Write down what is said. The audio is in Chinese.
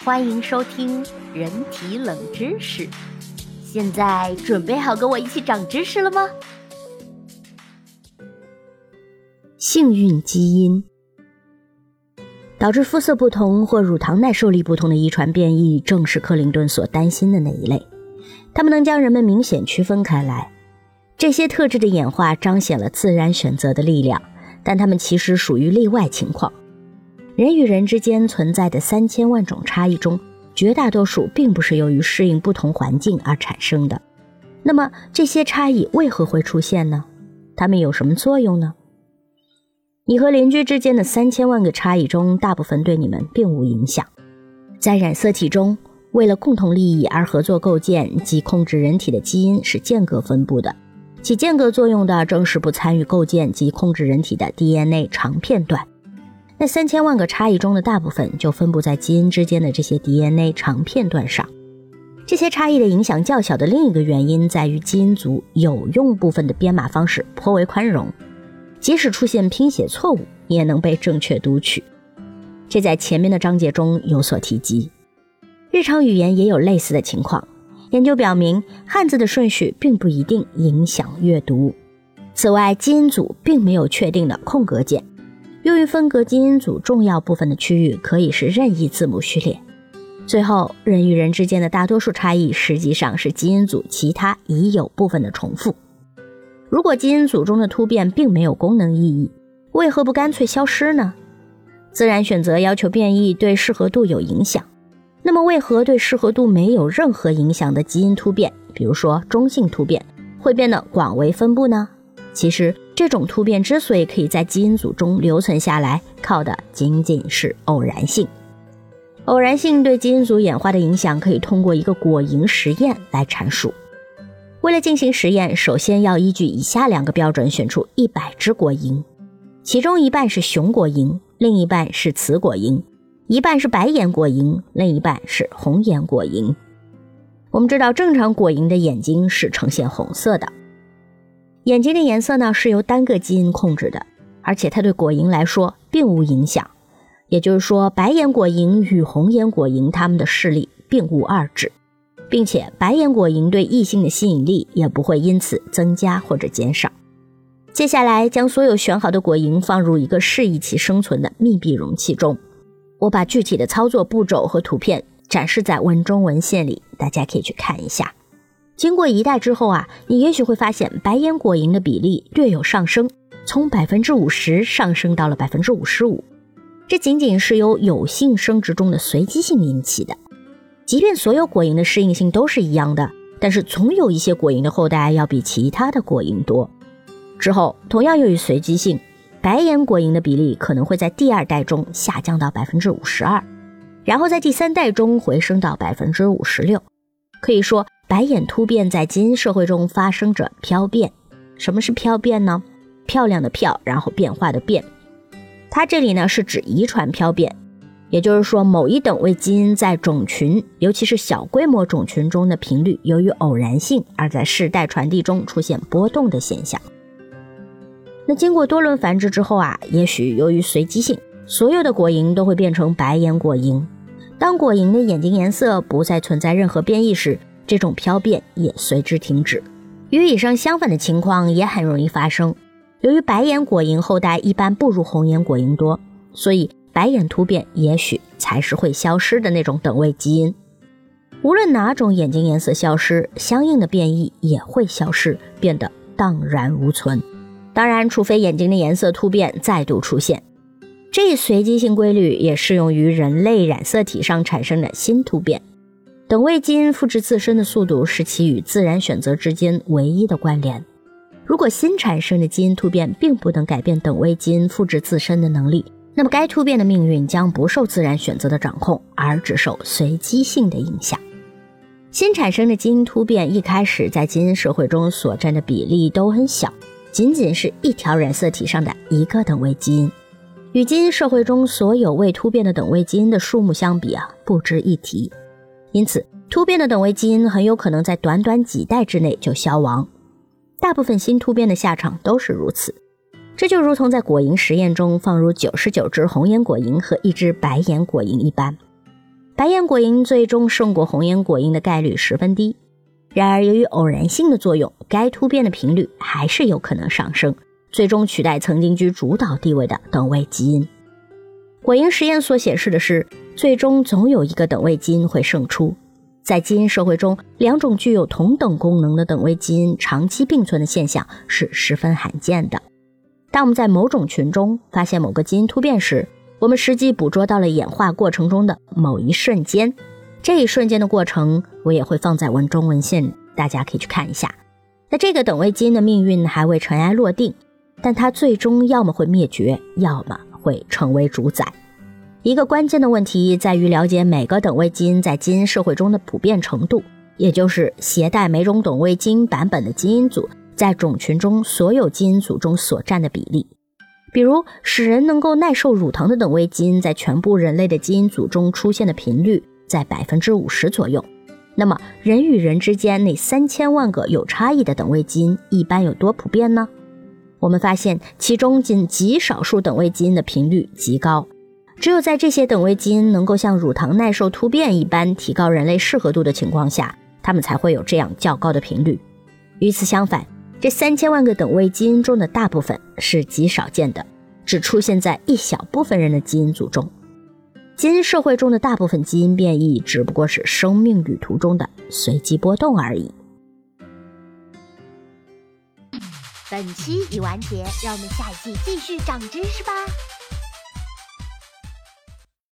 欢迎收听人体冷知识。现在准备好跟我一起长知识了吗？幸运基因导致肤色不同或乳糖耐受力不同的遗传变异，正是克林顿所担心的那一类。它们能将人们明显区分开来。这些特质的演化彰显了自然选择的力量，但它们其实属于例外情况。人与人之间存在的三千万种差异中，绝大多数并不是由于适应不同环境而产生的。那么，这些差异为何会出现呢？它们有什么作用呢？你和邻居之间的三千万个差异中，大部分对你们并无影响。在染色体中，为了共同利益而合作构建及控制人体的基因是间隔分布的，起间隔作用的正是不参与构建及控制人体的 DNA 长片段。那三千万个差异中的大部分就分布在基因之间的这些 DNA 长片段上。这些差异的影响较小的另一个原因在于基因组有用部分的编码方式颇为宽容，即使出现拼写错误，也能被正确读取。这在前面的章节中有所提及。日常语言也有类似的情况。研究表明，汉字的顺序并不一定影响阅读。此外，基因组并没有确定的空格键。用于分隔基因组重要部分的区域可以是任意字母序列。最后，人与人之间的大多数差异实际上是基因组其他已有部分的重复。如果基因组中的突变并没有功能意义，为何不干脆消失呢？自然选择要求变异对适合度有影响，那么为何对适合度没有任何影响的基因突变，比如说中性突变，会变得广为分布呢？其实。这种突变之所以可以在基因组中留存下来，靠的仅仅是偶然性。偶然性对基因组演化的影响，可以通过一个果蝇实验来阐述。为了进行实验，首先要依据以下两个标准选出一百只果蝇，其中一半是雄果蝇，另一半是雌果蝇；一半是白眼果蝇，另一半是红眼果蝇。我们知道，正常果蝇的眼睛是呈现红色的。眼睛的颜色呢是由单个基因控制的，而且它对果蝇来说并无影响。也就是说，白眼果蝇与红眼果蝇它们的视力并无二致，并且白眼果蝇对异性的吸引力也不会因此增加或者减少。接下来，将所有选好的果蝇放入一个适宜其生存的密闭容器中。我把具体的操作步骤和图片展示在文中文献里，大家可以去看一下。经过一代之后啊，你也许会发现白眼果蝇的比例略有上升，从百分之五十上升到了百分之五十五。这仅仅是由有性生殖中的随机性引起的。即便所有果蝇的适应性都是一样的，但是总有一些果蝇的后代要比其他的果蝇多。之后，同样由于随机性，白眼果蝇的比例可能会在第二代中下降到百分之五十二，然后在第三代中回升到百分之五十六。可以说。白眼突变在基因社会中发生着漂变。什么是漂变呢？漂亮的漂，然后变化的变。它这里呢是指遗传漂变，也就是说某一等位基因在种群，尤其是小规模种群中的频率，由于偶然性而在世代传递中出现波动的现象。那经过多轮繁殖之后啊，也许由于随机性，所有的果蝇都会变成白眼果蝇。当果蝇的眼睛颜色不再存在任何变异时，这种漂变也随之停止。与以上相反的情况也很容易发生。由于白眼果蝇后代一般不如红眼果蝇多，所以白眼突变也许才是会消失的那种等位基因。无论哪种眼睛颜色消失，相应的变异也会消失，变得荡然无存。当然，除非眼睛的颜色突变再度出现。这一随机性规律也适用于人类染色体上产生的新突变。等位基因复制自身的速度是其与自然选择之间唯一的关联。如果新产生的基因突变并不能改变等位基因复制自身的能力，那么该突变的命运将不受自然选择的掌控，而只受随机性的影响。新产生的基因突变一开始在基因社会中所占的比例都很小，仅仅是一条染色体上的一个等位基因，与基因社会中所有未突变的等位基因的数目相比啊，不值一提。因此，突变的等位基因很有可能在短短几代之内就消亡。大部分新突变的下场都是如此。这就如同在果蝇实验中放入九十九只红眼果蝇和一只白眼果蝇一般。白眼果蝇最终胜过红眼果蝇的概率十分低。然而，由于偶然性的作用，该突变的频率还是有可能上升，最终取代曾经居主导地位的等位基因。果蝇实验所显示的是，最终总有一个等位基因会胜出。在基因社会中，两种具有同等功能的等位基因长期并存的现象是十分罕见的。当我们在某种群中发现某个基因突变时，我们实际捕捉到了演化过程中的某一瞬间。这一瞬间的过程，我也会放在文中文献，大家可以去看一下。那这个等位基因的命运还未尘埃落定，但它最终要么会灭绝，要么会成为主宰。一个关键的问题在于了解每个等位基因在基因社会中的普遍程度，也就是携带每种等位基因版本的基因组在种群中所有基因组中所占的比例。比如，使人能够耐受乳糖的等位基因在全部人类的基因组中出现的频率在百分之五十左右。那么，人与人之间那三千万个有差异的等位基因一般有多普遍呢？我们发现，其中仅极少数等位基因的频率极高。只有在这些等位基因能够像乳糖耐受突变一般提高人类适合度的情况下，它们才会有这样较高的频率。与此相反，这三千万个等位基因中的大部分是极少见的，只出现在一小部分人的基因组中。基因社会中的大部分基因变异只不过是生命旅途中的随机波动而已。本期已完结，让我们下一季继续长知识吧。